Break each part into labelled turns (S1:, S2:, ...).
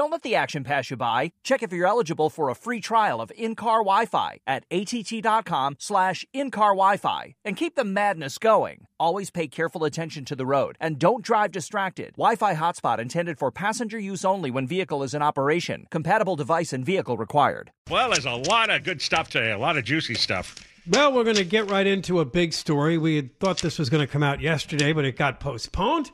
S1: Don't let the action pass you by. Check if you're eligible for a free trial of in-car Wi-Fi at att.com slash in-car Wi-Fi and keep the madness going. Always pay careful attention to the road and don't drive distracted. Wi-Fi hotspot intended for passenger use only when vehicle is in operation. Compatible device and vehicle required.
S2: Well, there's a lot of good stuff today, a lot of juicy stuff.
S3: Well, we're going to get right into a big story. We had thought this was going to come out yesterday, but it got postponed.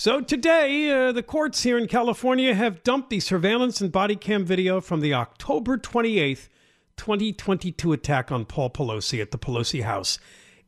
S3: So today, uh, the courts here in California have dumped the surveillance and body cam video from the October 28th, 2022 attack on Paul Pelosi at the Pelosi House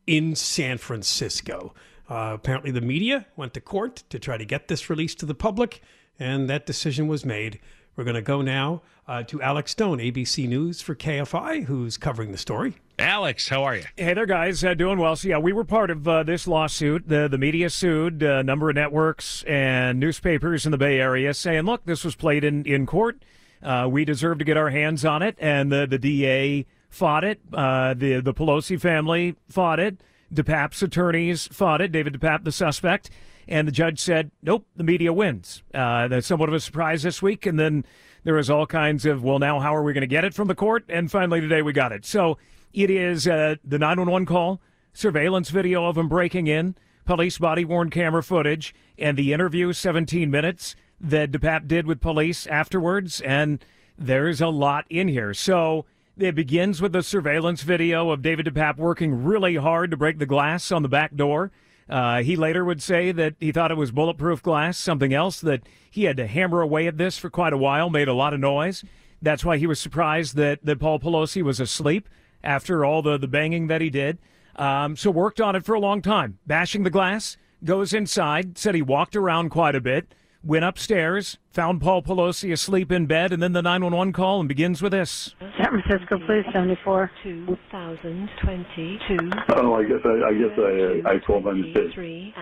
S3: in San Francisco. Uh, apparently, the media went to court to try to get this released to the public, and that decision was made. We're going to go now uh, to Alex Stone, ABC News for KFI, who's covering the story.
S2: Alex, how are you?
S4: Hey there, guys. Uh, doing well. So, yeah, we were part of uh, this lawsuit. The, the media sued a number of networks and newspapers in the Bay Area saying, look, this was played in, in court. Uh, we deserve to get our hands on it. And the, the DA fought it. Uh, the, the Pelosi family fought it. DePape's attorneys fought it. David DePape, the suspect. And the judge said, nope, the media wins. Uh, that's somewhat of a surprise this week. And then there was all kinds of, well, now how are we going to get it from the court? And finally today we got it. So it is uh, the 911 call, surveillance video of him breaking in, police body worn camera footage, and the interview, 17 minutes, that DePape did with police afterwards. And there's a lot in here. So it begins with the surveillance video of David DePape working really hard to break the glass on the back door. Uh, he later would say that he thought it was bulletproof glass, something else that he had to hammer away at this for quite a while, made a lot of noise. That's why he was surprised that, that Paul Pelosi was asleep after all the, the banging that he did. Um, so worked on it for a long time, bashing the glass, goes inside, said he walked around quite a bit, went upstairs, found Paul Pelosi asleep in bed, and then the 911 call and begins with this.
S5: San Francisco Police 74.
S6: 2022. Oh, I guess I, I guess I, I called by mistake.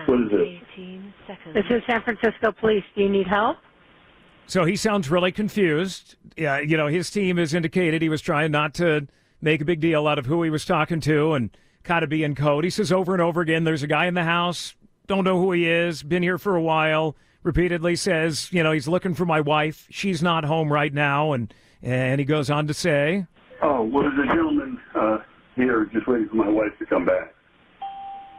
S6: What is this?
S5: This is San Francisco Police. Do you need help?
S4: So he sounds really confused. Yeah, you know, his team has indicated he was trying not to make a big deal out of who he was talking to and kind of be in code. He says over and over again, there's a guy in the house, don't know who he is, been here for a while, repeatedly says, you know, he's looking for my wife. She's not home right now. And, and he goes on to say,
S6: Oh, well, there's a gentleman uh, here just waiting for my wife to come back.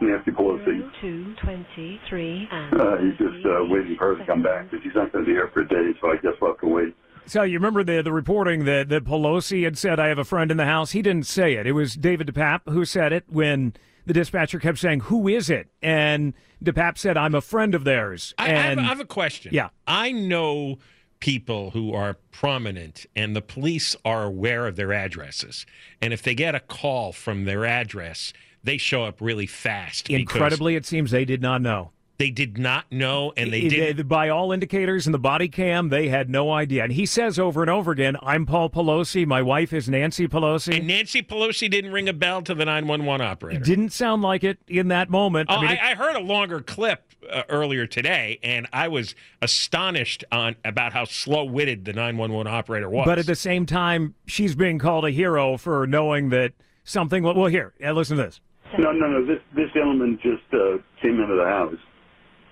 S6: Nancy Pelosi. Two twenty-three. Uh, he's just uh, waiting for her to come back, but she's not going to be here for a day, so I guess we'll have to wait.
S4: So you remember the the reporting that, that Pelosi had said, "I have a friend in the house." He didn't say it. It was David DePape who said it when the dispatcher kept saying, "Who is it?" And DePape said, "I'm a friend of theirs."
S2: I,
S4: and,
S2: I, have, I have a question.
S4: Yeah,
S2: I know people who are prominent and the police are aware of their addresses. And if they get a call from their address, they show up really fast.
S4: Incredibly, it seems they did not know.
S2: They did not know, and they did.
S4: by all indicators in the body cam, they had no idea. And he says over and over again, "I'm Paul Pelosi. My wife is Nancy Pelosi."
S2: And Nancy Pelosi didn't ring a bell to the 911 operator.
S4: It didn't sound like it in that moment.
S2: Oh, I,
S4: mean, it-
S2: I heard a longer clip uh, earlier today, and I was astonished on about how slow-witted the 911 operator was.
S4: but at the same time, she's being called a hero for knowing that something. Well, here, yeah, listen to this.
S6: No, no, no. This this gentleman just uh, came into the house,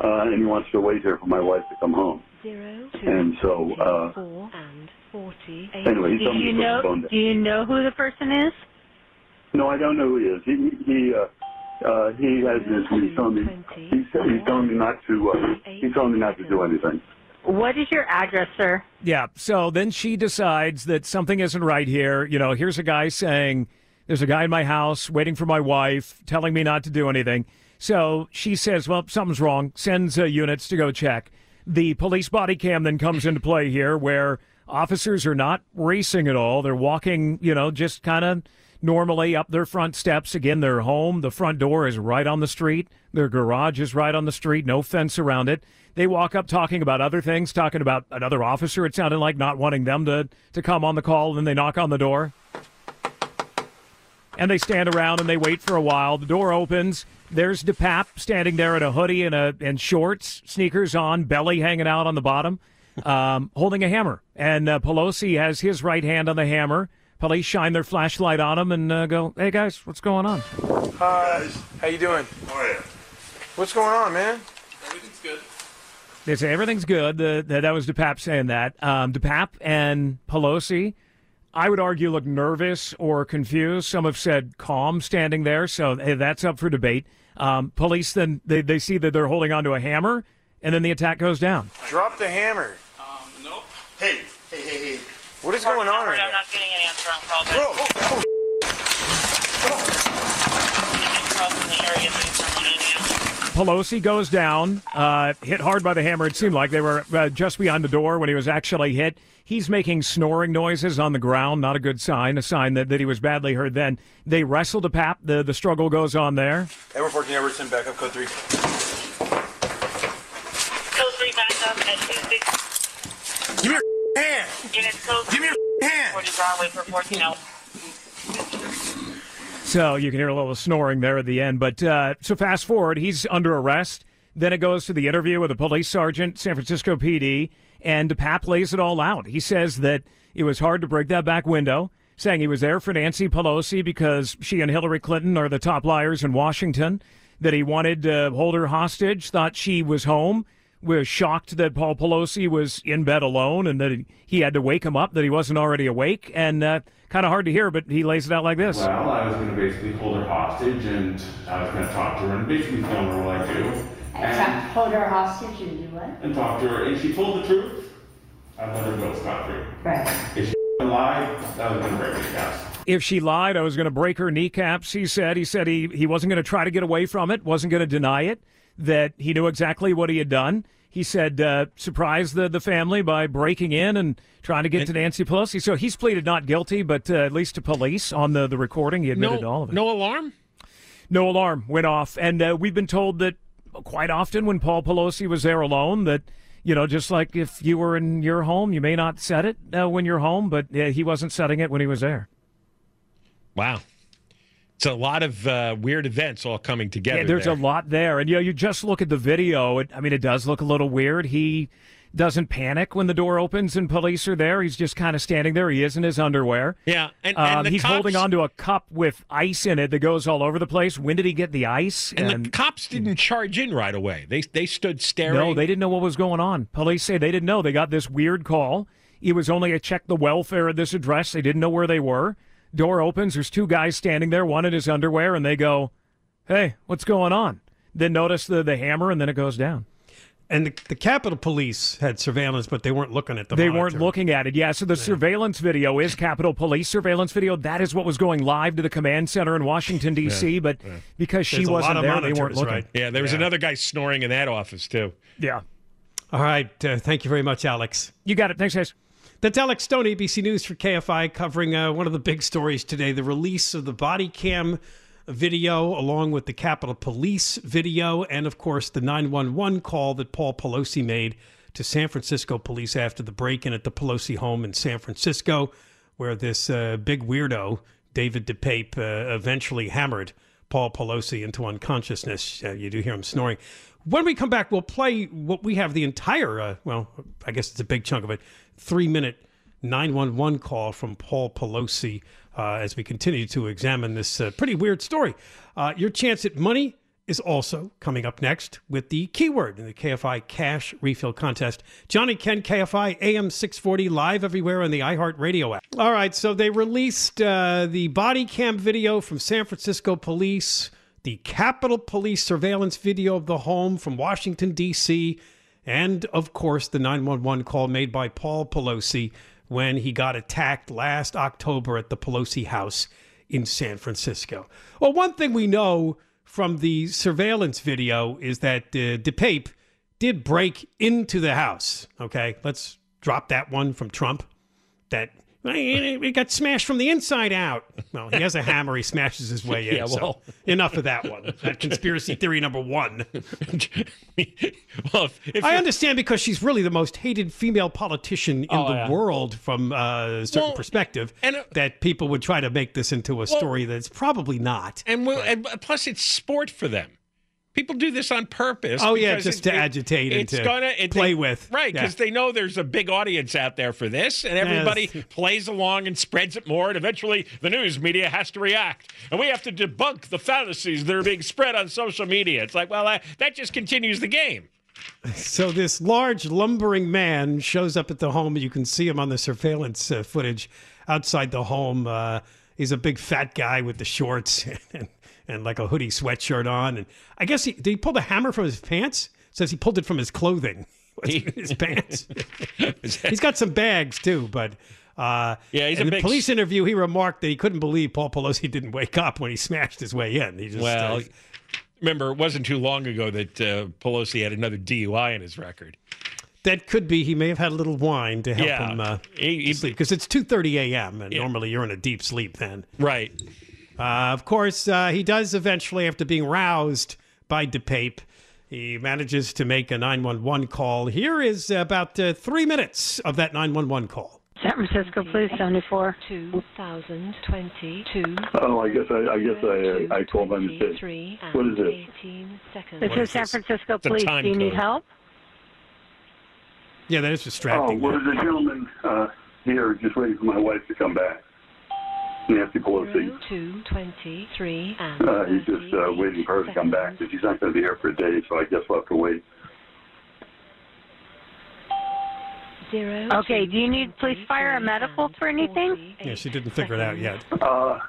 S6: uh, and he wants to wait here for my wife to come home.
S5: Zero,
S6: And so, uh,
S5: four, and 40.
S6: Anyway, he
S5: do
S6: told me
S5: you
S6: to the
S5: know?
S6: phone.
S5: Do you know who the person is?
S6: no, I don't know who he is. He he uh, uh, he has this. He's telling me he's, he's telling me not to. Uh, he's telling me not to do anything.
S5: What is your address, sir?
S4: Yeah. So then she decides that something isn't right here. You know, here's a guy saying, There's a guy in my house waiting for my wife, telling me not to do anything. So she says, Well, something's wrong, sends uh, units to go check. The police body cam then comes into play here where officers are not racing at all. They're walking, you know, just kind of normally up their front steps. Again, their home, the front door is right on the street. Their garage is right on the street, no fence around it. They walk up talking about other things, talking about another officer, it sounded like not wanting them to, to come on the call, and then they knock on the door. And they stand around and they wait for a while. The door opens. There's DePape standing there in a hoodie and a and shorts, sneakers on, belly hanging out on the bottom, um, holding a hammer. And uh, Pelosi has his right hand on the hammer. Police shine their flashlight on him and uh, go, "Hey guys, what's going on?"
S7: Hi. How you doing?
S6: How are you?
S7: What's going on, man?
S8: Everything's good.
S4: They say everything's good. The, the, that was DePape saying that. Um, DePape and Pelosi, I would argue, look nervous or confused. Some have said calm standing there, so hey, that's up for debate. Um, police then they, they see that they're holding onto a hammer, and then the attack goes down.
S7: Drop the hammer.
S8: Um, nope.
S6: Hey, hey, hey, hey.
S7: What is going on right
S8: I'm
S7: now?
S8: not getting an answer on call.
S7: Bro, oh,
S4: Pelosi goes down, uh, hit hard by the hammer. It seemed like they were uh, just beyond the door when he was actually hit. He's making snoring noises on the ground, not a good sign, a sign that, that he was badly hurt. Then they wrestle DePape. The, the struggle goes on there.
S7: Edward 14, Everton, backup code 3.
S8: Code 3 back up at 26.
S7: Give me your hand.
S8: Units code
S7: Give me your hand.
S8: 40 Broadway for 14 out.
S4: So you can hear a little snoring there at the end. But uh, so fast forward, he's under arrest. Then it goes to the interview with a police sergeant, San Francisco PD, and Pap lays it all out. He says that it was hard to break that back window, saying he was there for Nancy Pelosi because she and Hillary Clinton are the top liars in Washington, that he wanted to hold her hostage, thought she was home, was shocked that Paul Pelosi was in bed alone and that he had to wake him up, that he wasn't already awake, and uh, kind of hard to hear, but he lays it out like this.
S9: Well, I was going to basically hold her hostage and I was going to talk to her and basically film her what I do. And,
S10: hold her hostage and do what?
S9: and talk to her. And she told the truth. I let her go scot free.
S10: Right.
S9: If she lied, that was going to break me down.
S4: if she lied, I was going to break her kneecaps. He said. He said he, he wasn't going to try to get away from it, wasn't going to deny it, that he knew exactly what he had done. He said, uh, surprised the, the family by breaking in and trying to get to Nancy Pelosi. So he's pleaded not guilty, but uh, at least to police on the, the recording, he admitted to all of it.
S2: No alarm?
S4: No alarm went off. And uh, we've been told that quite often when Paul Pelosi was there alone, that, you know, just like if you were in your home, you may not set it uh, when you're home, but uh, he wasn't setting it when he was there.
S2: Wow. It's a lot of uh, weird events all coming together.
S4: Yeah, there's
S2: there.
S4: a lot there, and you know, you just look at the video. It, I mean, it does look a little weird. He doesn't panic when the door opens and police are there. He's just kind of standing there. He is in his underwear.
S2: Yeah, and,
S4: Um,
S2: and the
S4: he's
S2: cops,
S4: holding onto a cup with ice in it that goes all over the place. When did he get the ice?
S2: And, the cops didn't charge in right away. They they stood staring.
S4: No, they didn't know what was going on. Police say they didn't know. They got this weird call. It was only a check the welfare of this address. They didn't know where they were. Door opens. There's two guys standing there, one in his underwear, and they go, "Hey, what's going on?" Then notice the the hammer, and then it goes down.
S3: And the, the Capitol Police had surveillance, but they weren't looking at the
S4: they
S3: monitor.
S4: weren't looking at it. Yeah, so the surveillance video is Capitol Police surveillance video. That is what was going live to the command center in Washington D.C.
S2: Yeah,
S4: But
S2: yeah.
S4: because she
S3: There's a
S4: wasn't
S3: of
S4: there, they weren't looking.
S3: right?
S2: Yeah, there was
S3: Yeah.
S2: another guy snoring in that office too.
S4: Yeah,
S3: All right. Uh, thank you very much, Alex.
S4: you got it. Thanks, guys.
S3: That's Alex Stone, ABC News for KFI, covering uh, one of the big stories today the release of the body cam video, along with the Capitol Police video, and of course the 911 call that Paul Pelosi made to San Francisco police after the break in at the Pelosi home in San Francisco, where this uh, big weirdo, David DePape, uh, eventually hammered Paul Pelosi into unconsciousness. Uh, you do hear him snoring. When we come back, we'll play what we have the entire, uh, well, I guess it's a big chunk of it, three minute 911 call from Paul Pelosi uh, as we continue to examine this uh, pretty weird story. Uh, your chance at money is also coming up next with the keyword in the KFI Cash Refill Contest. John and Ken KFI AM 640 live everywhere on the iHeartRadio app. All right, so they released uh, the body cam video from San Francisco police, the Capitol Police surveillance video of the home from Washington, D.C., and of course the 911 call made by Paul Pelosi when he got attacked last October at the Pelosi house in San Francisco. Well, one thing we know from the surveillance video is that uh, DePape did break into the house. Okay, let's drop that one from Trump. That it got smashed from the inside out. Well, he has a hammer. He smashes his way in.
S2: Yeah, well.
S3: so enough of that one. That conspiracy theory number one.
S2: well, if, if
S3: I understand because she's really the most hated female politician in
S2: Oh,
S3: the
S2: yeah.
S3: world from uh, a certain
S2: Well,
S3: perspective.
S2: and, uh,
S3: that people would try to make this into a story that's probably not.
S2: And, we'll, and plus, it's sport for them. People do this on purpose.
S3: Oh, yeah, just to
S2: it-
S3: agitate and to
S2: gonna, it,
S3: play
S2: they-
S3: with.
S2: Right,
S3: Yeah.
S2: because they know there's a big audience out there for this, and everybody plays along and spreads it more, and eventually the news media has to react. And we have to debunk the fallacies that are being spread on social media. It's like, well, that, that just continues the game.
S3: So this large lumbering man shows up at the home. You can see him on the surveillance uh, footage outside the home. Uh, he's a big fat guy with the shorts and, like a hoodie sweatshirt on. And I guess he did he pull the hammer from his pants? says he pulled it from his clothing, his pants. he's got some bags too, but. Uh,
S2: Yeah, he's a
S3: in the
S2: big
S3: police interview. He remarked that he couldn't believe Paul Pelosi didn't wake up when he smashed his way in. He just
S2: Well,
S3: uh,
S2: remember, it wasn't too long ago that uh, Pelosi had another DUI in his record.
S3: That could be. He may have had a little wine to help
S2: Yeah.
S3: him uh,
S2: He- he-
S3: sleep because it's two thirty a.m. and normally you're in a deep sleep then.
S2: Right.
S3: Uh, of course, uh, he does eventually, after being roused by DePape, he manages to make a nine one one call. Here is about uh, three minutes of that nine one one call.
S5: San Francisco Police 74.
S8: 2022.
S6: Oh, I guess I, I guess I, I called by mistake. What is it?
S8: 18 seconds.
S5: This
S3: What
S5: is
S3: is
S5: San? Francisco
S2: It's
S5: Police.
S2: time
S5: Do you need help?
S3: Yeah, that is
S6: Oh,
S3: distracting.
S6: well, there's a gentleman uh, here just waiting for my wife to come back. Nancy Pelosi.
S8: 2, 23, and
S6: Uh, he's just uh, waiting for her to come back, but she's not going to be here for a day, so I guess we'll have to wait.
S8: Zero,
S5: Okay,
S8: two,
S5: do you need police, fire, or medical for anything?
S3: yeah, she didn't figure it out yet.
S6: Uh,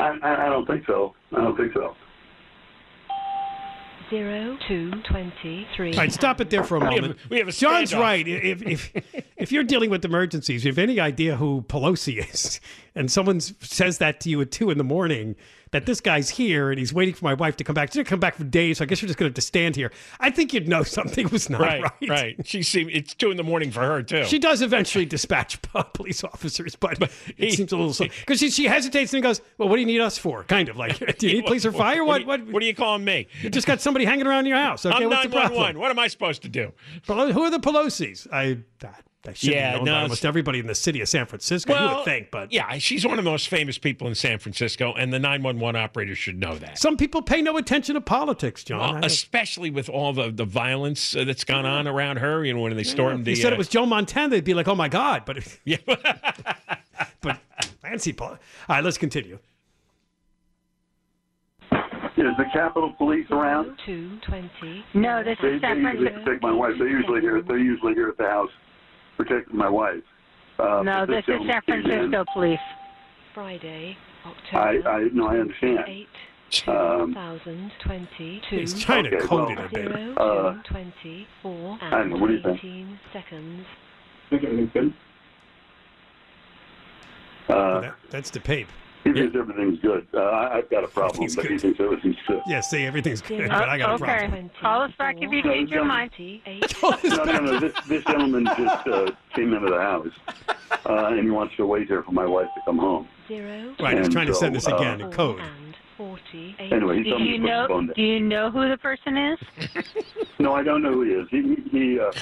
S6: I, I, I don't think so. I don't think so.
S8: Zero, two, 23.
S3: All right, stop it there for a
S2: We have-
S3: moment.
S2: we have a
S3: John's
S2: standoff.
S3: right. If, if if you're dealing with emergencies, if you have any idea who Pelosi is, and someone says that to you at two in the morning, that this guy's here and he's waiting for my wife to come back. She's gonna come back for days, so I guess you're just gonna have to stand here. I think you'd know something was not
S2: Right,
S3: right.
S2: right. She seemed it's two in the morning for her too.
S3: She does eventually dispatch uh, police officers, but,
S2: he-
S3: it seems a little slow because she, she hesitates and goes, "Well, what do you need us for?" Kind of like, "Do you need police or fire? What?
S2: What,
S3: What?
S2: what are you calling me?
S3: You just got somebody hanging around your house. Okay,
S2: I'm
S3: what's the
S2: 911.
S3: problem?
S2: What am I supposed to do?
S3: Who are the Pelosi's? I that, I should
S2: Yeah,
S3: have known
S2: no,
S3: by almost everybody in the city of San Francisco. you would think, but
S2: yeah, she's one of the most famous people in San Francisco, and the 911 operator should know that.
S3: some people pay no attention to politics, John.
S2: Well, especially with all the, the violence uh, that's gone on around her, you know, when they stormed
S3: if
S2: the.
S3: you said
S2: uh,
S3: it was Joe Montana, they'd be like, "Oh my God!" But
S2: Yeah.
S3: but Nancy Pol- All right, let's continue.
S6: Is the Capitol Police around?
S8: Two twenty.
S5: No, this
S6: They,
S5: is
S6: they
S5: San
S6: usually
S5: Francisco.
S6: protect my wife. They're usually here. They're usually here at the house protecting my wife. Uh,
S5: No,
S6: but
S5: this is San
S6: came in.
S5: Francisco Police.
S8: Friday, October.
S6: I I no, I understand.
S8: 8,
S6: Um,
S8: 2022.
S3: He's trying to
S6: Okay,
S3: code
S6: well-
S3: it a bit.
S8: Zero,
S6: Uh,
S8: two, 24,
S6: I don't know, what do you think?
S8: 18 seconds.
S6: Think everything's good? Uh,
S3: That, that's DePape.
S6: He thinks everything's good. Uh, I, I've got a problem,
S3: Everything's
S6: but he
S3: good.
S6: thinks everything's good.
S3: Yeah, see, everything's good,
S8: Zero,
S3: but I got a
S5: okay.
S3: problem.
S5: Call us back if you change your mind.
S6: No, no, no. This, this gentleman just uh, came into the house, uh, and he wants to wait here for my wife to come home.
S8: zero,
S3: Right, he's
S6: And
S3: trying to send
S6: so,
S3: this again
S6: uh,
S3: in code.
S8: and 40.
S6: Anyway, he
S5: Do
S6: told me
S5: you
S6: to put the
S5: know?
S6: phone down.
S5: Do you know who the person is?
S6: No, I don't know who he is. He he uh,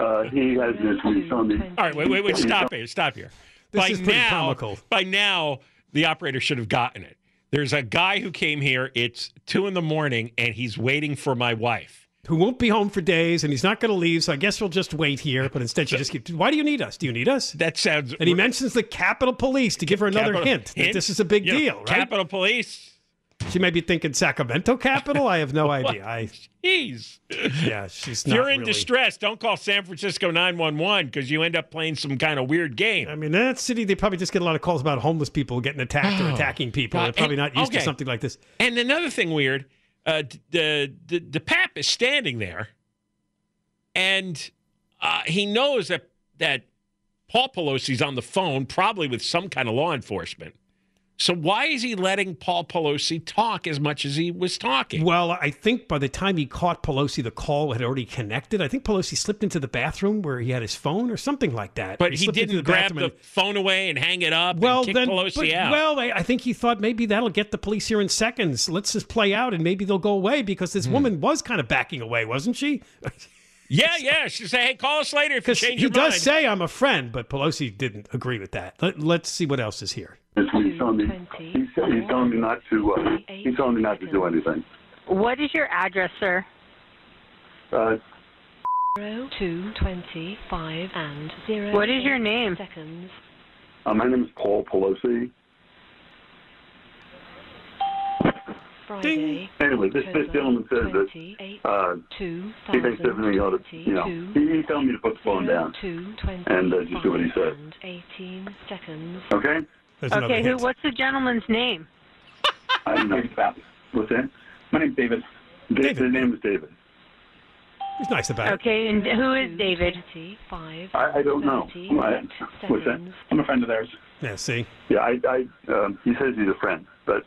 S6: uh, he has this. He's on the.
S2: All right, wait, wait, wait. Stop here. Stop here.
S3: This
S2: by
S3: is pretty
S2: now,
S3: comical.
S2: by now, the operator should have gotten it. There's a guy who came here. It's two in the morning, and he's waiting for my wife.
S3: Who won't be home for days, and he's not going to leave. So I guess we'll just wait here. But instead, she just keeps. Why do you need us? Do you need us?
S2: That sounds.
S3: And he mentions the Capitol Police to give her another
S2: Capitol-
S3: hint that this is a big
S2: You know,
S3: deal, right?
S2: Capitol Police.
S3: She may be thinking Sacramento Capitol. I have no idea. I
S2: Jeez.
S3: yeah, she's
S2: If
S3: not
S2: you're in
S3: really-
S2: distress, don't call San Francisco 911 because you end up playing some kind of weird game.
S3: I mean, in that city, they probably just get a lot of calls about homeless people getting attacked or
S2: Oh,
S3: attacking people.
S2: God.
S3: They're probably
S2: And-
S3: not used
S2: okay.
S3: to something like this.
S2: And another thing weird, uh, the, the the pap is standing there, and uh, he knows that that Paul Pelosi's on the phone, probably with some kind of law enforcement. So why is he letting Paul Pelosi talk as much as he was talking?
S3: Well, I think by the time he caught Pelosi, the call had already connected. I think Pelosi slipped into the bathroom where he had his phone or something like that.
S2: But he,
S3: into
S2: didn't grab
S3: bathroom
S2: the phone away and hang it up
S3: well,
S2: and kick
S3: then,
S2: Pelosi
S3: but-
S2: out.
S3: well, I, I think he thought maybe that'll get the police here in seconds. Let's just play out and maybe they'll go away because
S2: Hmm.
S3: this woman was kind of backing away, wasn't she?
S2: yeah, yeah. She said, "Hey, call us later if you
S3: Because
S2: change
S3: he
S2: your
S3: does say I'm a friend, but Pelosi didn't agree with that. Let, let's see what else is here.
S6: He's telling me. He's, he's telling me not to. Uh, he's telling me not to do anything.
S5: What is your address, sir?
S6: Uh,
S10: Zero, two, twenty, five, and zero.
S5: What is your name?
S10: Seconds.
S6: uh, my name is Paul Pelosi.
S10: Friday.
S6: Anyway, this this gentleman says that uh, he thinks everything ought to, you know, he, he's telling me to put the phone down
S10: Two, twenty,
S6: and uh, just do what he says.
S10: eighteen seconds.
S6: Okay?
S5: Okay, who? What's the gentleman's name?
S6: I don't know. What's that? My name's David. David. His name is David.
S3: He's nice about it.
S5: Okay, and who is David?
S10: Five.
S6: I, I don't know. I, what's that? I'm a friend of theirs.
S3: Yeah, see?
S6: Yeah, I, I um, he says he's a friend, but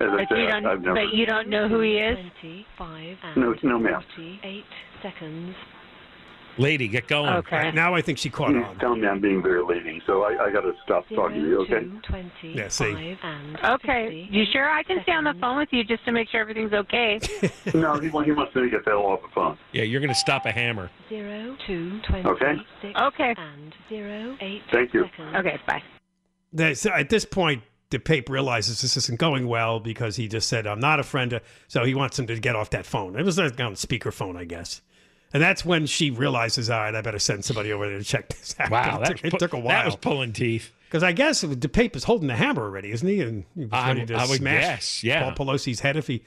S6: as I
S5: But
S6: say,
S5: you
S6: I,
S5: don't.
S6: I've never.
S5: But you don't know who he is.
S10: Twenty-five
S6: No, no, ma'am.
S10: forty-eight seconds.
S2: Lady, get going.
S5: Okay.
S3: Now I think she caught
S6: He's
S3: on.
S6: telling me I'm being very leading, so I, I got to stop talking to you. Okay?
S10: Two, twenty,
S3: Yeah, see?
S10: and
S5: Okay, you sure I can stay on the phone with you just to make sure everything's okay?
S6: no, he, wa- he wants me to get that off the phone.
S2: Yeah, you're going to stop a hammer.
S10: zero, two, twenty,
S6: Okay.
S10: six,
S5: Okay.
S10: and zero, eight
S6: Thank you.
S10: seconds.
S5: Okay, bye.
S3: There's- at this point, DePape realizes this isn't going well because he just said, I'm not a friend. So he wants him to get off that phone. It was like on speakerphone, I guess. And that's when she realizes, all right, I better send somebody over there to check this out.
S2: Wow,
S3: it, took, it took a
S2: while. That was pulling teeth.
S3: Because I guess the DePape is holding the hammer already, isn't he? And he was ready to
S2: I would
S3: smash
S2: guess, yeah.
S3: Paul Pelosi's head if he.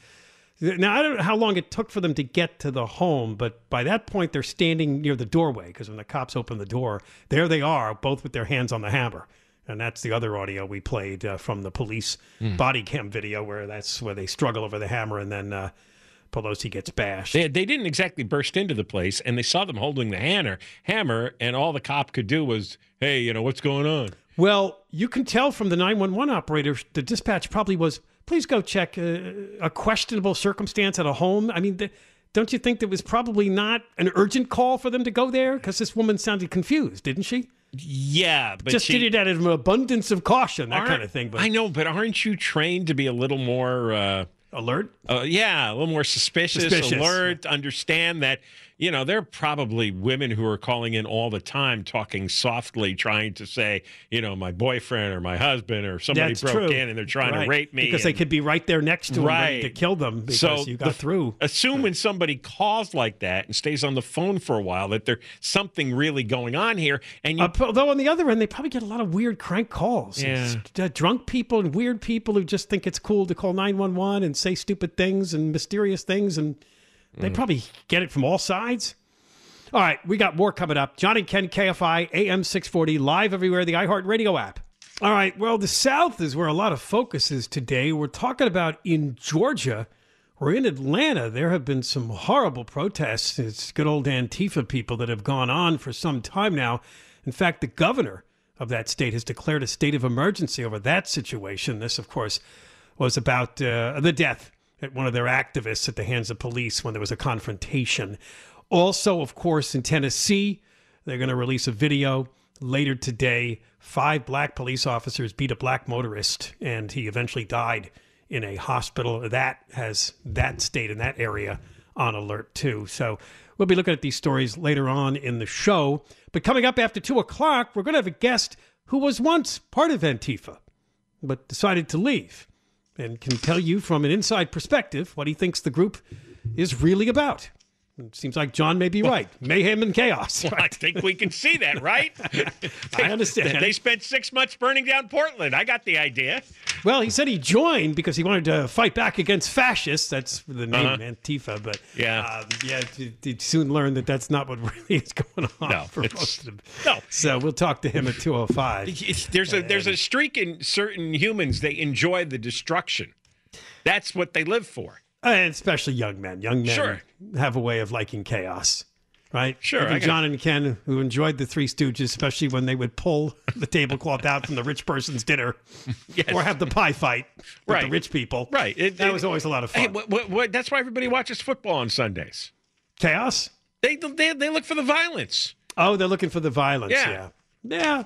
S3: Now I don't know how long it took for them to get to the home, but by that point they're standing near the doorway because when the cops open the door, there they are, both with their hands on the hammer. And that's the other audio we played uh, from the police
S2: Hmm.
S3: body cam video, where that's where they struggle over the hammer, and then uh, Pelosi gets bashed.
S2: They, they didn't exactly burst into the place, and they saw them holding the hammer, hammer, and all the cop could do was, "Hey, you know what's going on?"
S3: Well, you can tell from the 911 operator, the dispatch probably was, please go check uh, a questionable circumstance at a home. I mean, the, don't you think that was probably not an urgent call for them to go there? Because this woman sounded confused, didn't she?
S2: Yeah, but
S3: Just
S2: she,
S3: did it out of an abundance of caution, that kind of thing. But
S2: I know, but aren't you trained to be a little more uh,
S3: alert?
S2: Uh, yeah, a little more suspicious,
S3: Suspicious.
S2: alert. Understand that you know there are probably women who are calling in all the time, talking softly, trying to say, you know, my boyfriend or my husband or somebody
S3: That's
S2: broke
S3: true.
S2: in and they're trying
S3: Right.
S2: to rape me
S3: Because they could be right there next to
S2: Right.
S3: to kill them because
S2: so
S3: you got
S2: the-
S3: through.
S2: Assume when somebody calls like that and stays on the phone for a while that there's something really going on here, and you
S3: Uh, though on the other end, they probably get a lot of weird crank calls.
S2: Yeah.
S3: Uh, drunk people and weird people who just think it's cool to call 911 and say stupid things and mysterious things. And they
S2: Mm.
S3: probably get it from all sides. All right, we got more coming up. John and Ken, KFI, AM 640, live everywhere, the iHeartRadio app. All right, well, the South is where a lot of focus is today. We're talking about in Georgia or in Atlanta. There have been some horrible protests. It's good old Antifa people that have gone on for some time now. In fact, the governor of that state has declared a state of emergency over that situation. This, of course, was about uh, the death at one of their activists at the hands of police when there was a confrontation. Also, of course, in Tennessee, they're going to release a video later today. Five black police officers beat a black motorist, and he eventually died in a hospital. That has that state in that area on alert too. So we'll be looking at these stories later on in the show. But coming up after two o'clock, we're going to have a guest who was once part of Antifa, but decided to leave and can tell you from an inside perspective what he thinks the group is really about. It seems like John may be right. Mayhem and chaos.
S2: Well, I think we can see that, right?
S3: I understand.
S2: They spent six months burning down Portland. I got the idea.
S3: Well, he said he joined because he wanted to fight back against fascists. That's the name
S2: Uh-huh.
S3: Antifa. But
S2: Yeah.
S3: um, yeah, he he soon learned that that's not what really is going on
S2: No,
S3: for most of them.
S2: no.
S3: So we'll talk to him at two oh five.
S2: There's a there's a streak in certain humans. They enjoy the destruction. That's what they live for.
S3: Uh, and especially young men. Young men
S2: Sure.
S3: have a way of liking chaos. Right?
S2: Sure,
S3: Even John and Ken, who enjoyed the Three Stooges, especially when they would pull the tablecloth out from the rich person's dinner
S2: Yes.
S3: or have the pie fight with the rich people.
S2: Right. It-
S3: that
S2: it-
S3: was always a lot of fun.
S2: Hey, what, what, what, that's why everybody watches football on Sundays.
S3: chaos?
S2: They, they they look for the violence.
S3: Oh, they're looking for the violence.
S2: Yeah.
S3: Yeah. Yeah.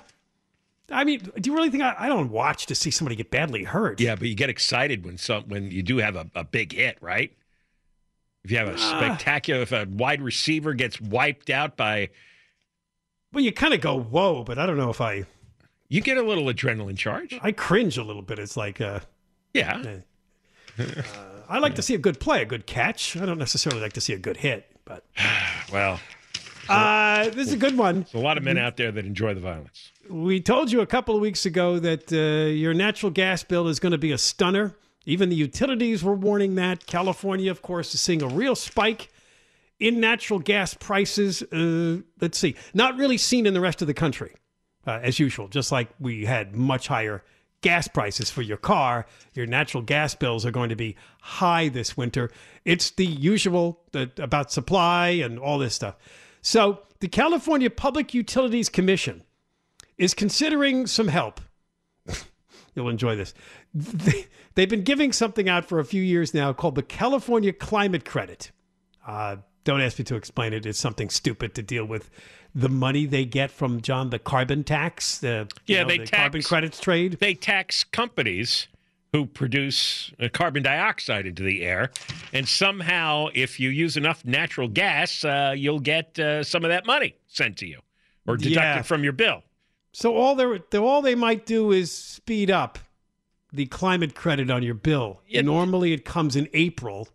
S3: I mean, do you really think I, I don't watch to see somebody get badly hurt?
S2: Yeah, but you get excited when some when you do have a, a big hit, right? If you have a
S3: Ah.
S2: spectacular, if a wide receiver gets wiped out by,
S3: Well, you kind of go, whoa, but I don't know if I.
S2: you get a little adrenaline charge.
S3: I cringe a little bit. It's like, uh,
S2: Yeah.
S3: I like to see a good play, a good catch. I don't necessarily like to see a good hit, but
S2: Well,
S3: uh, this is a good one.
S2: there's a lot of men out there that enjoy the violence.
S3: We told you a couple of weeks ago that uh, your natural gas bill is going to be a stunner. Even the utilities were warning that. California, of course, is seeing a real spike in natural gas prices. Uh, let's see, not really seen in the rest of the country, uh, as usual. Just like we had much higher gas prices for your car, your natural gas bills are going to be high this winter. It's the usual that, about supply and all this stuff. So, the California Public Utilities Commission is considering some help. You'll enjoy this. They, they've been giving something out for a few years now called the California Climate Credit. Uh, don't ask me to explain it. It's something stupid to deal with the money they get from John the carbon tax. The
S2: Yeah,
S3: know,
S2: they
S3: the
S2: tax,
S3: carbon credits trade.
S2: They tax companies who produce uh, carbon dioxide into the air, and somehow, if you use enough natural gas, uh, you'll get uh, some of that money sent to you or deducted
S3: Yeah.
S2: from your bill.
S3: So all they all they might do is speed up the climate credit on your bill. Normally it comes in April.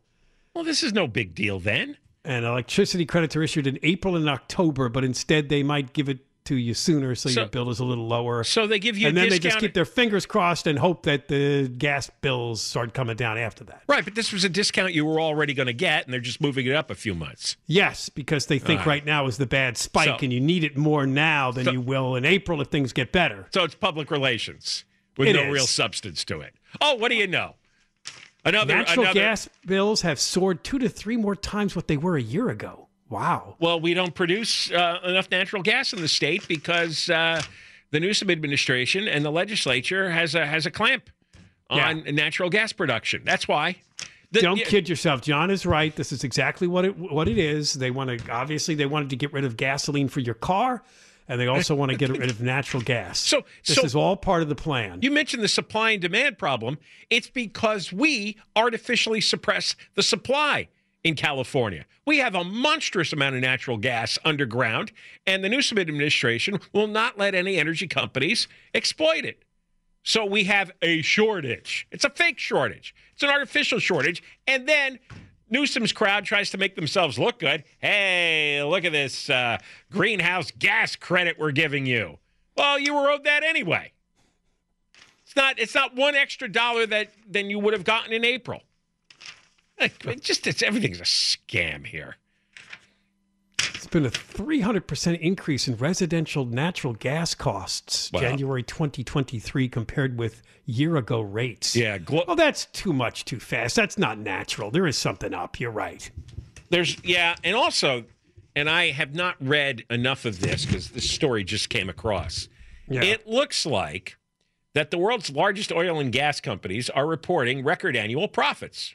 S2: Well, this is no big deal then.
S3: And electricity credits are issued in April and October, but instead they might give it to you sooner so,
S2: So-
S3: your bill is a little lower.
S2: So they give you a
S3: and then they just keep their fingers crossed and hope that the gas bills start coming down after that.
S2: Right, but this was a discount you were already going to get, and they're just moving it up a few months.
S3: Yes, because they think
S2: right.
S3: right now is the bad spike
S2: So-
S3: and you need it more now than
S2: So-
S3: you will in April if things get better.
S2: So it's public relations with
S3: It
S2: no
S3: is.
S2: real substance to it. Oh, what do you know? Another
S3: Natural
S2: another,
S3: gas bills have soared two to three more times what they were a year ago. Wow.
S2: Well, we don't produce uh, enough natural gas in the state because uh, the Newsom administration and the legislature has a has a clamp on natural gas production. That's why. The-
S3: Don't
S2: yeah,
S3: kid yourself. John is right. This is exactly what it what it is. They want to obviously they wanted to get rid of gasoline for your car, and they also want to get rid of natural gas.
S2: So-
S3: this
S2: so-
S3: is all part of the plan.
S2: You mentioned the supply and demand problem. It's because we artificially suppress the supply in California. We have a monstrous amount of natural gas underground, and the Newsom administration will not let any energy companies exploit it. So we have a shortage. It's a fake shortage. It's an artificial shortage. And then Newsom's crowd tries to make themselves look good. Hey, look at this uh, greenhouse gas credit we're giving you. Well, you were owed that anyway. It's not. It's not one extra dollar that than you would have gotten in April. Like, just it's everything's a scam here.
S3: It's been a 300% increase in residential natural gas costs
S2: Wow.
S3: January 2023 compared with year ago rates.
S2: Yeah, glo-
S3: well, that's too much too fast. That's not natural. There is something up. You're right.
S2: There's yeah, and also, and I have not read enough of this because this story just came across.
S3: Yeah.
S2: It looks like that the world's largest oil and gas companies are reporting record annual profits.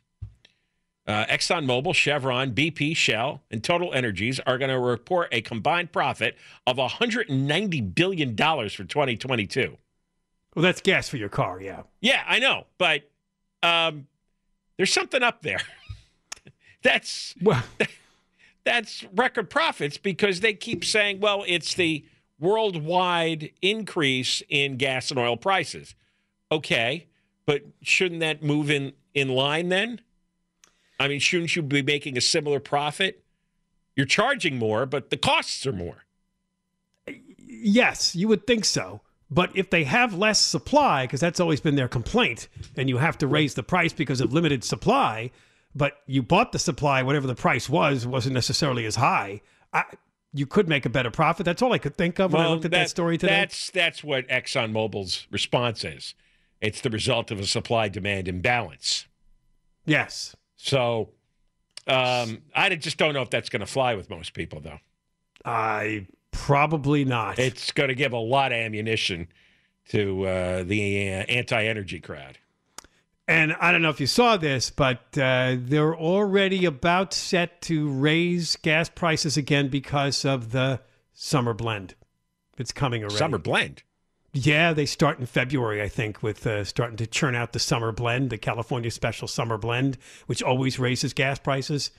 S2: Uh, ExxonMobil, Chevron, BP, Shell, and Total Energies are going to report a combined profit of $190 billion for 2022.
S3: Well, that's gas for your car, yeah.
S2: Yeah, I know, but um, there's something up there. that's
S3: well,
S2: that's record profits because they keep saying, well, it's the worldwide increase in gas and oil prices. Okay, but shouldn't that move in in line then? I mean, shouldn't you be making a similar profit? You're charging more, but the costs are more.
S3: Yes, you would think so. But if they have less supply, because that's always been their complaint, and you have to raise the price because of limited supply, but you bought the supply, whatever the price was, wasn't necessarily as high. I, you could make a better profit. That's all I could think of when
S2: Well,
S3: I looked at that, story today.
S2: That's that's what ExxonMobil's response is. It's the result of a supply demand imbalance.
S3: yes.
S2: So um, I just don't know if that's going to fly with most people, though.
S3: I probably not.
S2: It's going to give a lot of ammunition to uh, the uh, anti-energy crowd.
S3: And I don't know if you saw this, but uh, they're already about set to raise gas prices again because of the summer blend. It's coming already.
S2: Summer blend.
S3: Yeah, they start in February, I think, with uh, starting to churn out the summer blend, the California Special Summer Blend, which always raises gas prices.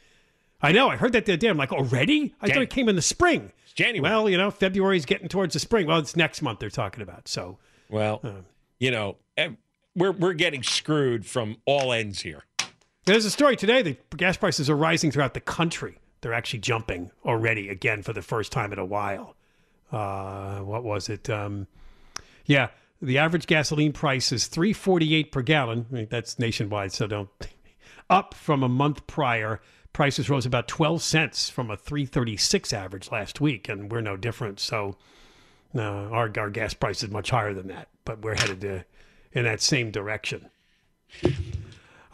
S3: I know. I heard that the other day. I'm like, already? I
S2: Jan-
S3: thought it came in the spring.
S2: It's January.
S3: Well, you know, February's getting towards the spring. Well, it's next month they're talking about. So,
S2: Well,
S3: uh,
S2: you know, eh, we're we're getting screwed from all ends here.
S3: There's a story today that gas prices are rising throughout the country. They're actually jumping already again for the first time in a while. Uh, what was it? Um, yeah, the average gasoline price is 3.48 per gallon. I mean, that's nationwide, so don't up from a month prior. Prices rose about 12 cents from a 336 average last week, and we're no different. So uh, our our gas price is much higher than that, but we're headed to, in that same direction.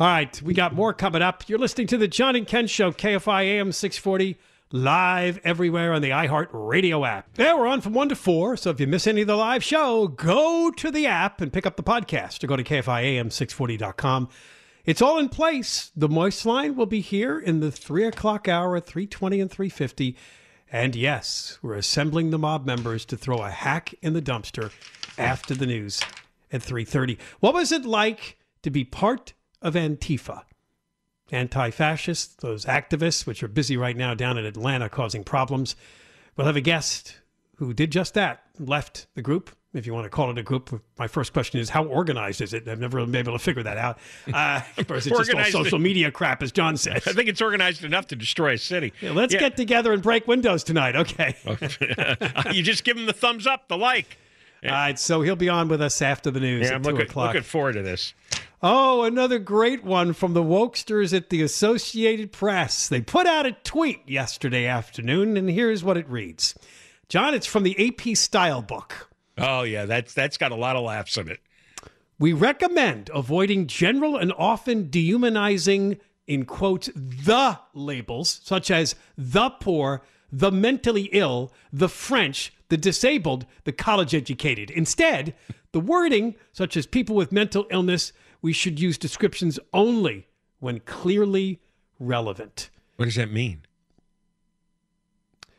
S3: All right, we got more coming up. You're listening to the John and Ken Show, KFI AM 640, live everywhere on the iHeart Radio app. Yeah, we're on from 1 to 4, so if you miss any of the live show, go to the app and pick up the podcast or go to KFIAM640.com. It's all in place. The Moist Line will be here in the 3 o'clock hour at 320 and 350. And yes, we're assembling the mob members to throw a hack in the dumpster after the news at 3:30. What was it like to be part of Antifa? Anti-fascists, those activists which are busy right now down in Atlanta causing problems. We'll have a guest who did just that, left the group, if you want to call it a group. My first question is, how organized is it? I've never been able to figure that out. Uh, or is it just all social media crap, as John says?
S2: I think it's organized enough to destroy a city.
S3: Yeah, let's
S2: Yeah.
S3: get together and break windows tonight. Okay.
S2: you just give him the thumbs up, the like.
S3: All right, so he'll be on with us after the news
S2: Yeah,
S3: at
S2: I'm
S3: 2
S2: looking,
S3: o'clock.
S2: looking forward to this.
S3: Oh, another great one from the wokesters at the Associated Press. They put out a tweet yesterday afternoon, and here's what it reads John, it's from the AP Style book.
S2: Oh yeah, that's that's got a lot of laughs in it.
S3: We recommend avoiding general and often dehumanizing, in quotes, the labels, such as the poor, the mentally ill, the French, the disabled, the college educated. Instead, the wording, such as people with mental illness, we should use descriptions only when clearly relevant.
S2: What does that mean?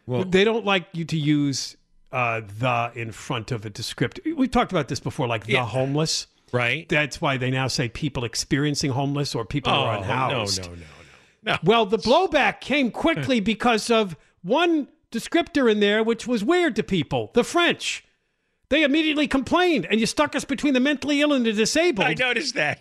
S2: Well,
S3: they don't like you to use uh, the in front of a descriptor. We've talked about this before, like the
S2: Yeah.
S3: homeless.
S2: Right.
S3: That's why they now say people experiencing homeless or people who are
S2: Oh,
S3: unhoused.
S2: no, no, no, no.
S3: Well, the blowback came quickly because of one descriptor in there, which was weird to people the French. They immediately complained, and you stuck us between the mentally ill and the disabled.
S2: I noticed that.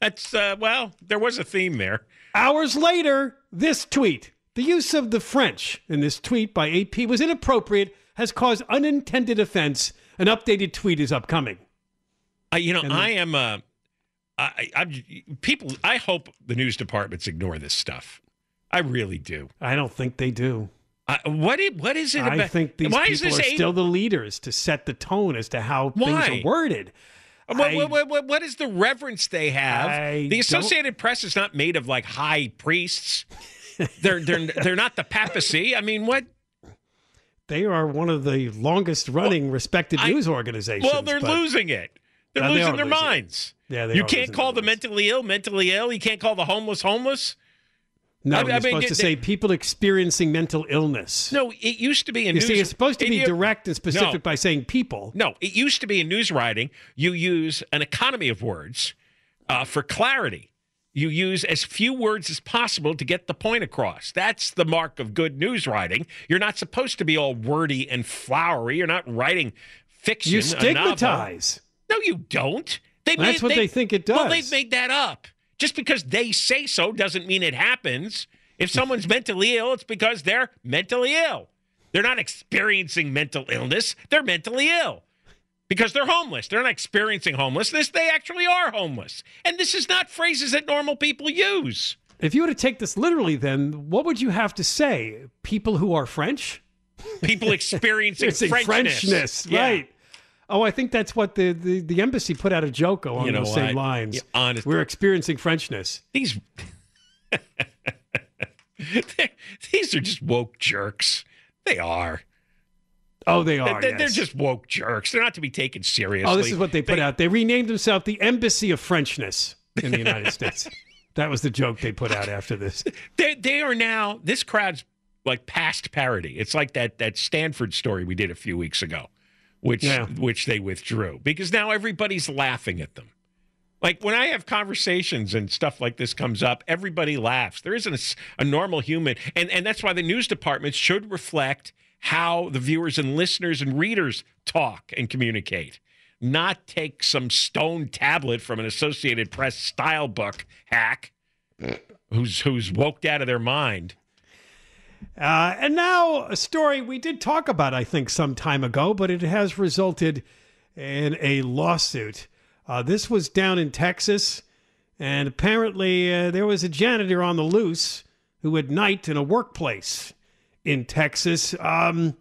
S2: That's uh, well, there was a theme there.
S3: Hours later, this tweet. The use of the French in this tweet by AP was inappropriate, has caused unintended offense. An updated tweet is upcoming.
S2: I, you know,
S3: And
S2: I am. Uh, I, I'm people. I hope the news departments ignore this stuff. I really do.
S3: I don't think they do.
S2: I, what? i- What is it About, I
S3: think these
S2: why
S3: people
S2: is this
S3: are
S2: a-
S3: still the leaders to set the tone as to how
S2: Why?
S3: things are worded.
S2: What,
S3: I-
S2: what, what, what- is the reverence they have?
S3: I
S2: the
S3: don't-
S2: Associated Press is not made of like high priests. they're they're they're not the papacy. I mean, what?
S3: They are one of the longest running respected
S2: I-
S3: news organizations.
S2: Well, they're losing it. They're
S3: Yeah, they
S2: losing
S3: are
S2: their
S3: losing it.
S2: minds.
S3: Yeah, they
S2: you can't call the mentally ill mentally ill. You can't call the homeless homeless.
S3: No,
S2: I- I
S3: you're
S2: mean,
S3: supposed to
S2: they-
S3: say people experiencing mental illness.
S2: No, it used to be in
S3: you
S2: news.
S3: see, it's supposed to
S2: it-
S3: be direct and specific
S2: No.
S3: by saying people.
S2: No, it used to be in news writing. You use an economy of words. uh, for clarity. You use as few words as possible to get the point across. That's the mark of good news writing. You're not supposed to be all wordy and flowery. You're not writing fiction.
S3: You stigmatize.
S2: No, you don't. They
S3: That's what they think it does.
S2: Well, they've made that up. Just because they say so doesn't mean it happens. If someone's mentally ill, it's because they're mentally ill. They're not experiencing mental illness. They're mentally ill because they're homeless. They're not experiencing homelessness. They actually are homeless. And this is not phrases that normal people use.
S3: If you were to take this literally, then what would you have to say? People who are French?
S2: People experiencing Frenchness.
S3: Frenchness,
S2: Yeah.
S3: right? Oh, I think that's what the, the, the embassy put out a joke along
S2: You know
S3: those same lines.
S2: Yeah, honest-
S3: We're experiencing Frenchness.
S2: These these are just woke jerks. They are.
S3: Oh, they are.
S2: They're, they're
S3: yes.
S2: just woke jerks. They're not to be taken seriously.
S3: Oh, this is what they put out. They renamed themselves the Embassy of Frenchness in the United States. That was the joke they put out after this.
S2: They they are now. This crowd's like past parody. It's like that that Stanford story we did a few weeks ago, which
S3: Yeah.
S2: which they withdrew because now everybody's laughing at them. Like when I have conversations and stuff like this comes up, everybody laughs. There isn't a normal human, and and that's why the news departments should reflect how the viewers and listeners and readers talk and communicate. Not take some stone tablet from an Associated Press style book hack who's who's woked out of their mind.
S3: Uh, and now a story we did talk about, I think, some time ago, but it has resulted in a lawsuit. Uh, this was down in Texas, and apparently uh, there was a janitor on the loose who at night in a workplace in Texas um,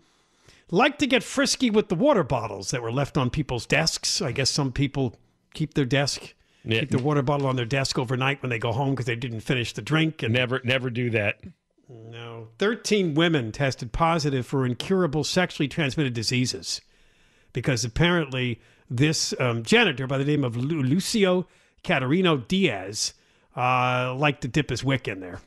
S3: liked to get frisky with the water bottles that were left on people's desks. I guess some people keep their desk,
S2: Yeah.
S3: keep their water bottle on their desk overnight when they go home because they didn't finish the drink. And
S2: Never never do that.
S3: No. 13 women tested positive for incurable sexually transmitted diseases because apparently this um, janitor by the name of Lu- Lucio Catarino Diaz uh, liked to dip his wick in there.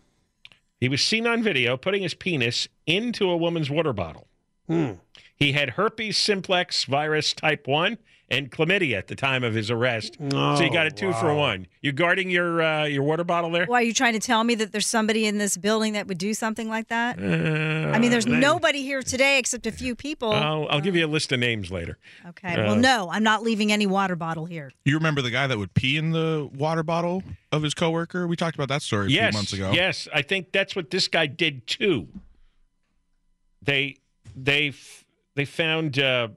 S2: He was seen on video putting his penis into a woman's water bottle.
S3: Hmm.
S2: He had herpes simplex virus type 1 and chlamydia at the time of his arrest. so you got a two for one. You guarding your uh, your water bottle there?
S11: Why are you trying to tell me that there's somebody in this building that would do something like that?
S2: Uh,
S11: I mean, there's
S2: then-
S11: nobody here today except a few people.
S2: I'll, I'll give you a list of names later.
S11: okay.
S2: uh,
S11: well, no, I'm not leaving any water bottle here.
S12: You remember the guy that would pee in the water bottle of his coworker? We talked about that story a
S2: yes,
S12: few months ago.
S2: Yes, I think that's what this guy did too. They they f- they found uh,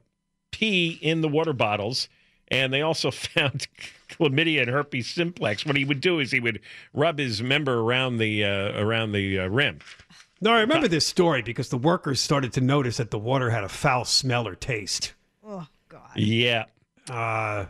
S2: pee in the water bottles, and they also found chlamydia and herpes simplex. What he would do is he would rub his member around the uh, around the uh, rim.
S3: No, I remember this story because the workers started to notice that the water had a foul smell or taste.
S11: Oh, God.
S2: Yeah.
S3: Uh,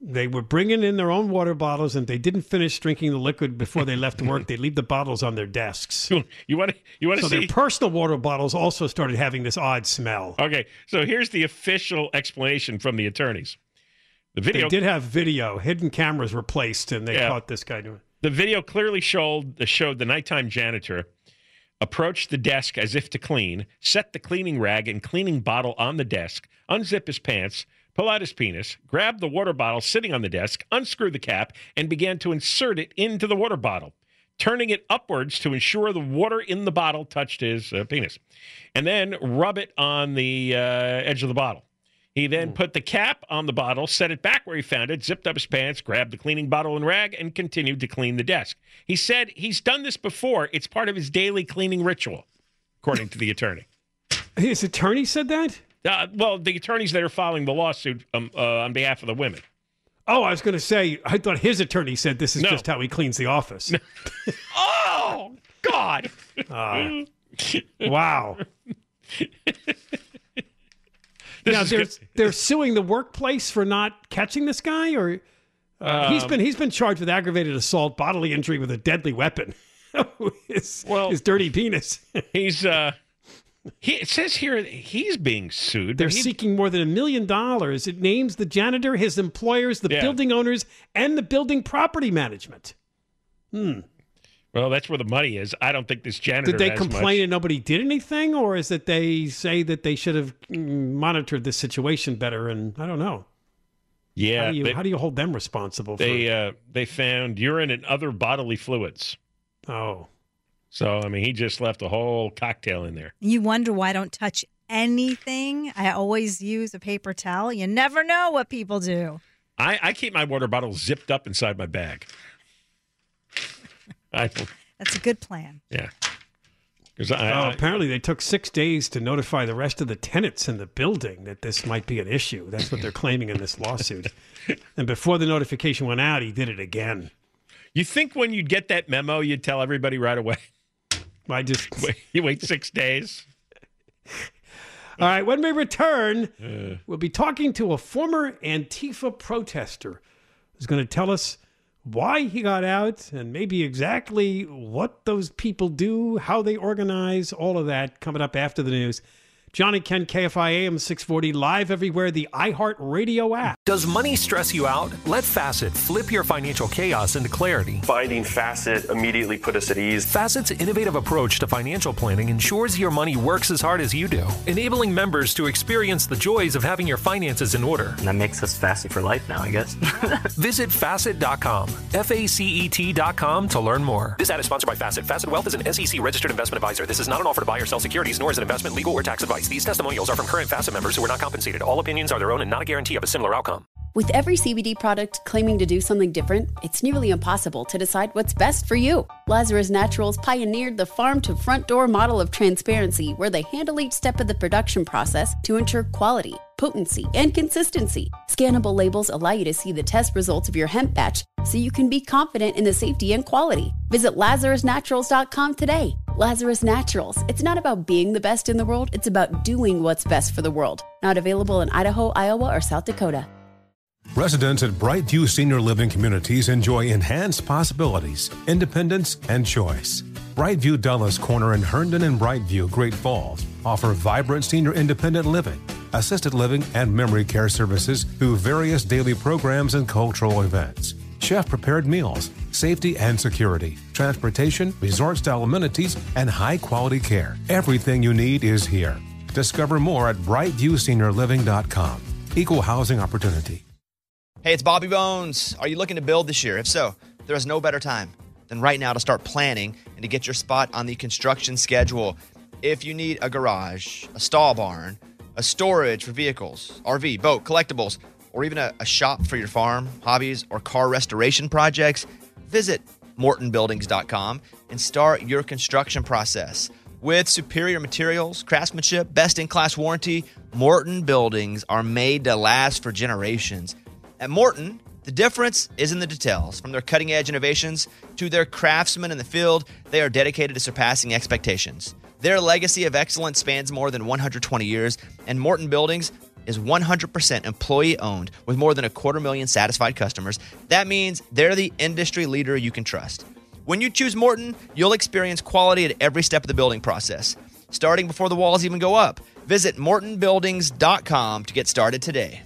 S3: they were bringing in their own water bottles, and they didn't finish drinking the liquid before they left work. They'd leave the bottles on their desks.
S2: You want to you want to
S3: So
S2: see?
S3: their personal water bottles also started having this odd smell.
S2: okay, so here's the official explanation from the attorneys. The video They
S3: did have video. Hidden cameras were placed, and they
S2: Yeah.
S3: caught this guy doing. it.
S2: The video clearly showed uh, showed the nighttime janitor approach the desk as if to clean, set the cleaning rag and cleaning bottle on the desk, unzip his pants, pull out his penis, grabbed the water bottle sitting on the desk, unscrewed the cap, and began to insert it into the water bottle, turning it upwards to ensure the water in the bottle touched his uh, penis, and then rub it on the uh, edge of the bottle. He then put the cap on the bottle, set it back where he found it, zipped up his pants, grabbed the cleaning bottle and rag, and continued to clean the desk. He said he's done this before. It's part of his daily cleaning ritual, according to the attorney.
S3: His attorney said that?
S2: Uh, well, the attorneys that are filing the lawsuit um, uh, on behalf of the women.
S3: Oh, I was going to say, I thought his attorney said this is
S2: No.
S3: just how he cleans the office.
S2: Oh, God.
S3: Ah. wow. Now they're,
S2: good.
S3: they're suing the workplace for not catching this guy, or uh, he's
S2: Um,
S3: been he's been charged with aggravated assault, bodily injury with a deadly weapon. his,
S2: Well-
S3: his dirty penis.
S2: He's, uh, he, it says here he's being sued.
S3: They're
S2: he-
S3: seeking more than a million dollars. It names the janitor, his employers, the
S2: Yeah.
S3: building owners, and the building property management. Hmm.
S2: Well, that's where the money is. I don't think this janitor
S3: Did they complain
S2: much.
S3: and nobody did anything, or is it they say that they should have mm, monitored the situation better? And I don't know.
S2: Yeah,
S3: How do you,
S2: they,
S3: how do you hold them responsible for
S2: they uh, they found urine and other bodily fluids.
S3: Oh,
S2: So I mean, he just left a whole cocktail in there.
S11: You wonder why I don't touch anything. I always use a paper towel. You never know what people do.
S2: I, I keep my water bottle zipped up inside my bag. I
S11: That's a good plan.
S2: yeah. Because I,
S3: Oh,
S2: I-
S3: apparently they took six days to notify the rest of the tenants in the building that this might be an issue. That's what they're claiming in this lawsuit. and before the notification went out, he did it again.
S2: you think when you'd get that memo, you'd tell everybody right away.
S3: I just
S2: Wait, you wait six days.
S3: All right, when we return,
S2: Uh.
S3: we'll be talking to a former Antifa protester who's going to tell us why he got out and maybe exactly what those people do, how they organize, all of that coming up after the news. John and Ken KFI AM 640 live everywhere, the iHeart Radio app.
S13: Does money stress you out? Let Facet flip your financial chaos into clarity.
S14: Finding Facet immediately put us at ease.
S13: Facet's innovative approach to financial planning ensures your money works as hard as you do, enabling members to experience the joys of having your finances in order.
S15: And that makes us Facet for life now, I guess.
S13: Visit facet.com, F A C E T.com to learn more. This ad is sponsored by Facet. Facet Wealth is an SEC registered investment advisor. This is not an offer to buy or sell securities, nor is it investment, legal, or tax advice. These testimonials are from current Facet members who are not compensated. All opinions are their own and not a guarantee of a similar outcome.
S16: With every CBD product claiming to do something different, it's nearly impossible to decide what's best for you. Lazarus Naturals pioneered the farm to front door model of transparency where they handle each step of the production process to ensure quality, potency, and consistency. Scannable labels allow you to see the test results of your hemp batch so you can be confident in the safety and quality. Visit LazarusNaturals.com today. Lazarus Naturals. It's not about being the best in the world, it's about doing what's best for the world. Not available in Idaho, Iowa, or South Dakota.
S17: Residents at Brightview Senior Living Communities enjoy enhanced possibilities, independence, and choice. Brightview Dulles Corner in Herndon and Brightview, Great Falls, offer vibrant senior independent living, assisted living, and memory care services through various daily programs and cultural events. Chef prepared meals, safety and security, transportation, resort style amenities, and high quality care. Everything you need is here. Discover more at brightviewseniorliving.com. Equal housing opportunity.
S18: Hey, it's Bobby Bones. Are you looking to build this year? If so, there is no better time than right now to start planning and to get your spot on the construction schedule. If you need a garage, a stall barn, a storage for vehicles, RV, boat, collectibles, or even a, a shop for your farm, hobbies, or car restoration projects, visit mortonbuildings.com and start your construction process. With superior materials, craftsmanship, best in class warranty, Morton buildings are made to last for generations. At Morton, the difference is in the details. From their cutting edge innovations to their craftsmen in the field, they are dedicated to surpassing expectations. Their legacy of excellence spans more than 120 years, and Morton Buildings is 100% employee owned with more than a quarter million satisfied customers. That means they're the industry leader you can trust. When you choose Morton, you'll experience quality at every step of the building process, starting before the walls even go up. Visit mortonbuildings.com to get started today.